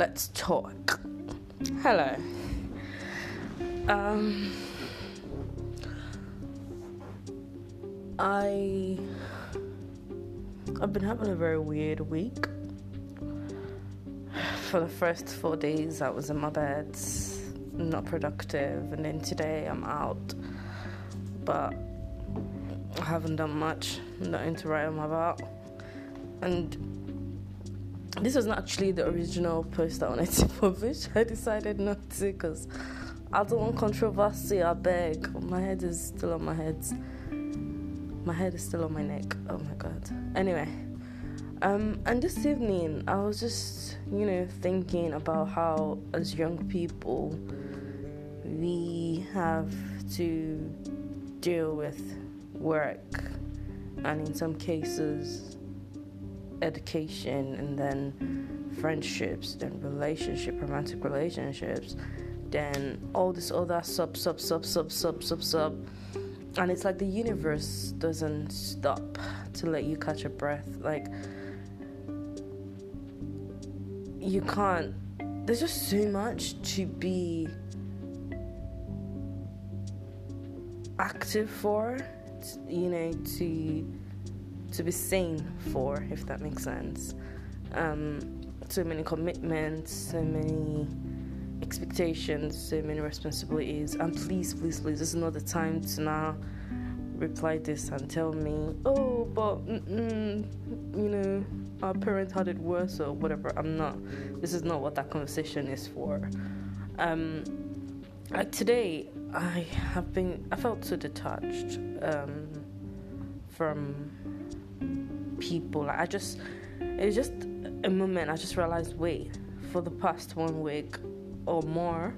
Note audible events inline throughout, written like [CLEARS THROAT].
let's talk. Hello. Um, I I've been having a very weird week. For the first four days, I was in my bed, not productive, and then today I'm out. But I haven't done much, nothing to write home about. And this was not actually the original post I wanted to publish. I decided not to because I don't want controversy. I beg. My head is still on my head. My head is still on my neck. Oh my god. Anyway, um, and this evening I was just, you know, thinking about how as young people we have to deal with work and in some cases education and then friendships, then relationship, romantic relationships, then all this other sub, sub, sub, sub, sub, sub, sub. And it's like the universe doesn't stop to let you catch a breath. Like, you can't, there's just so much to be active for, you know, to to be sane for, if that makes sense. Um, so many commitments, so many expectations, so many responsibilities. And please, please, please, this is not the time to now reply this and tell me, oh, but you know, our parents had it worse or whatever. I'm not. This is not what that conversation is for. Um, like today, I have been. I felt so detached um, from people. Like I just, it was just a moment. I just realized, wait, for the past one week or more,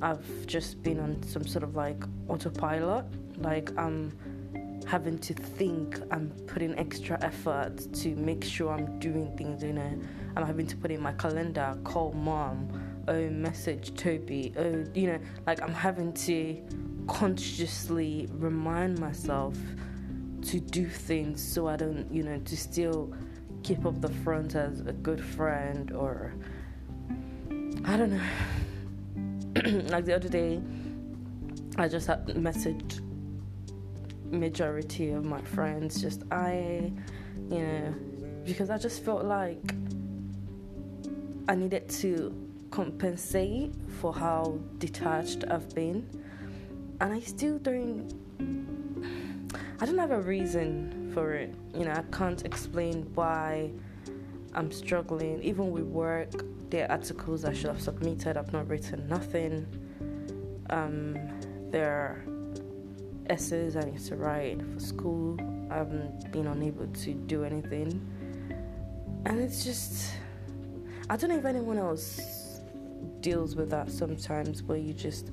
I've just been on some sort of like autopilot. Like I'm having to think. I'm putting extra effort to make sure I'm doing things. You know, I'm having to put in my calendar, call mom, oh message Toby, oh you know, like I'm having to consciously remind myself to do things so I don't, you know, to still keep up the front as a good friend or I don't know. [CLEARS THROAT] like the other day, I just had messaged majority of my friends. Just I, you know, because I just felt like I needed to compensate for how detached I've been, and I still don't I don't have a reason for it. You know, I can't explain why I'm struggling. Even with work, there are articles I should have submitted, I've not written nothing. Um, there are essays I need to write for school. I haven't been unable to do anything. And it's just, I don't know if anyone else deals with that sometimes where you just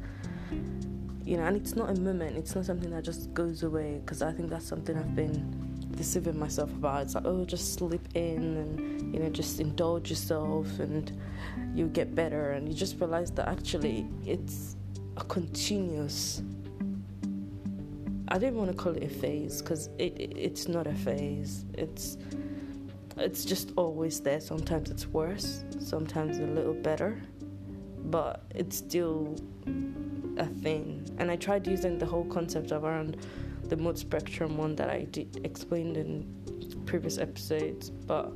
you know, and it's not a moment, it's not something that just goes away because I think that's something I've been deceiving myself about. It's like, oh, just slip in and, you know, just indulge yourself and you get better. And you just realize that actually it's a continuous. I didn't want to call it a phase because it, it, it's not a phase. It's it's just always there. Sometimes it's worse, sometimes a little better, but it's still a thing. And I tried using the whole concept of around the mood spectrum one that I did explained in previous episodes, but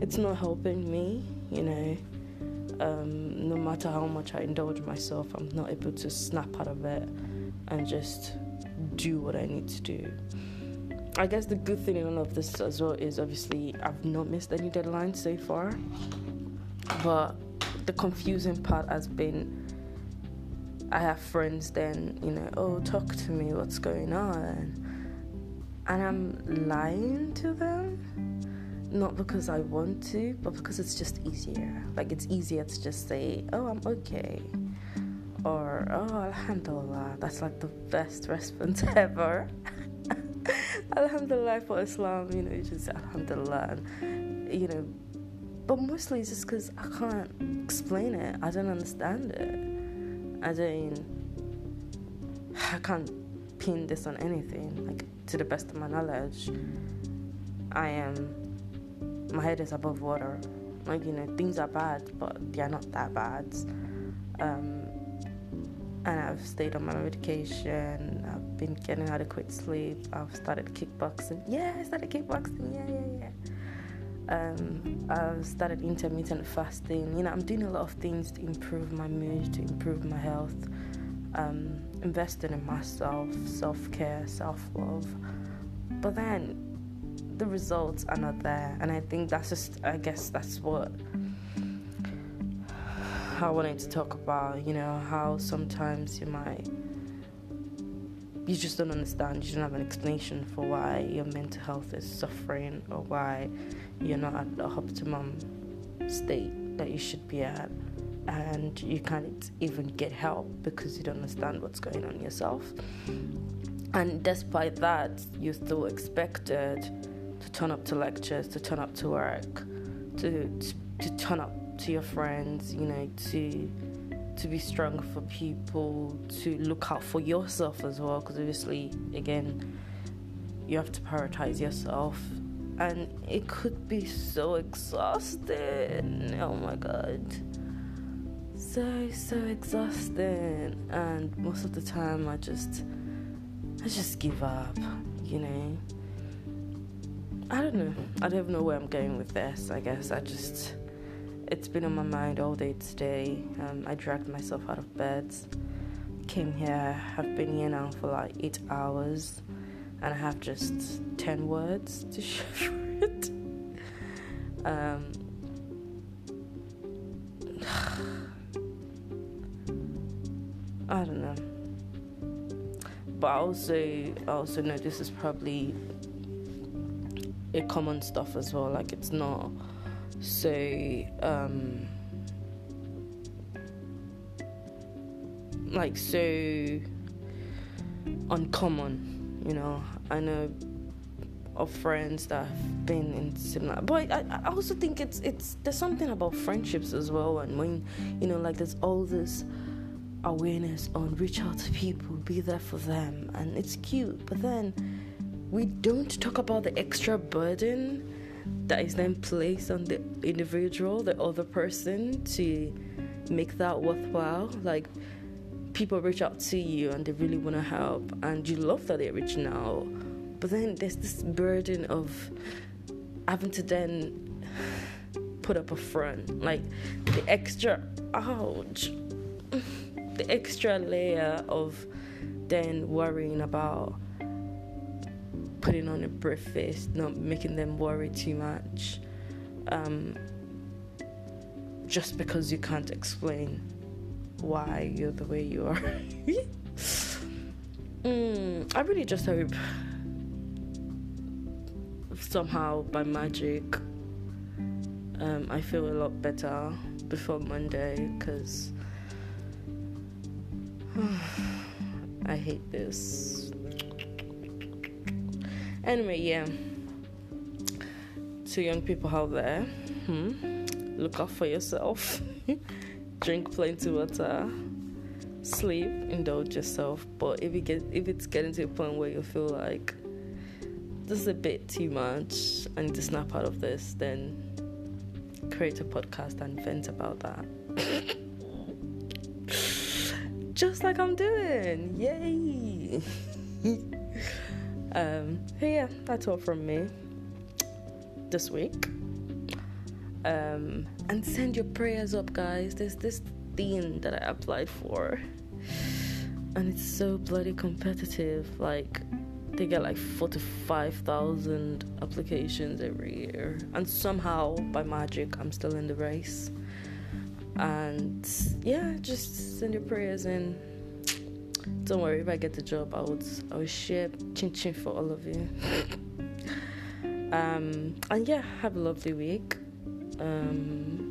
it's not helping me, you know. Um, no matter how much I indulge myself, I'm not able to snap out of it and just do what I need to do. I guess the good thing in all of this as well is obviously I've not missed any deadlines so far, but the confusing part has been I have friends then, you know, oh, talk to me, what's going on? And I'm lying to them, not because I want to, but because it's just easier. Like, it's easier to just say, oh, I'm okay. Or, oh, Alhamdulillah. That's like the best response [LAUGHS] ever. [LAUGHS] Alhamdulillah for Islam, you know, you just Alhamdulillah. And, you know, but mostly it's just because I can't explain it, I don't understand it. I don't. [SIGHS] I can't pin this on anything. Like to the best of my knowledge, I am. My head is above water. Like, you know, things are bad, but they're not that bad. Um, and I've stayed on my medication. I've been getting adequate sleep. I've started kickboxing. Yeah, I started kickboxing. Yeah, yeah, yeah. Um, I've started intermittent fasting. You know, I'm doing a lot of things to improve my mood, to improve my health, um, investing in myself, self care, self love. But then the results are not there, and I think that's just, I guess, that's what I wanted to talk about. You know, how sometimes you might you just don't understand. You don't have an explanation for why your mental health is suffering or why you're not at the optimum state that you should be at and you can't even get help because you don't understand what's going on yourself and despite that you're still expected to turn up to lectures to turn up to work to to, to turn up to your friends you know to to be strong for people to look out for yourself as well because obviously again you have to prioritize yourself and it could be so exhausting. Oh my god. So so exhausting and most of the time I just I just give up, you know. I don't know. I don't know where I'm going with this. I guess I just it's been on my mind all day today. Um, I dragged myself out of bed, came here. I've been here now for like eight hours and I have just 10 words to share for it. Um, [SIGHS] I don't know. But I also, I also know this is probably a common stuff as well. Like it's not so um, like so uncommon you know, I know of friends that have been in similar but I, I also think it's it's there's something about friendships as well and when you know like there's all this awareness on reach out to people be there for them and it's cute but then we don't talk about the extra burden that is then placed on the individual the other person to make that worthwhile. Like people reach out to you and they really want to help and you love that they're reaching out. But then there's this burden of having to then put up a front. Like the extra ouch. The extra layer of then worrying about putting on a brave face not making them worry too much um, just because you can't explain why you're the way you are. [LAUGHS] mm, I really just hope somehow by magic um, I feel a lot better before Monday because [SIGHS] I hate this. Anyway, yeah. To young people out there, hmm, look out for yourself. [LAUGHS] drink plenty of water, sleep, indulge yourself. But if you get if it's getting to a point where you feel like this is a bit too much, I need to snap out of this, then create a podcast and vent about that. [LAUGHS] Just like I'm doing. Yay! [LAUGHS] um, yeah, that's all from me this week. Um, and send your prayers up, guys. There's this thing that I applied for, and it's so bloody competitive. Like, they get like 45,000 applications every year, and somehow, by magic, I'm still in the race. And yeah, just send your prayers in. Don't worry, if I get the job, I would I would share chin chin for all of you. [LAUGHS] um, and yeah, have a lovely week. Um,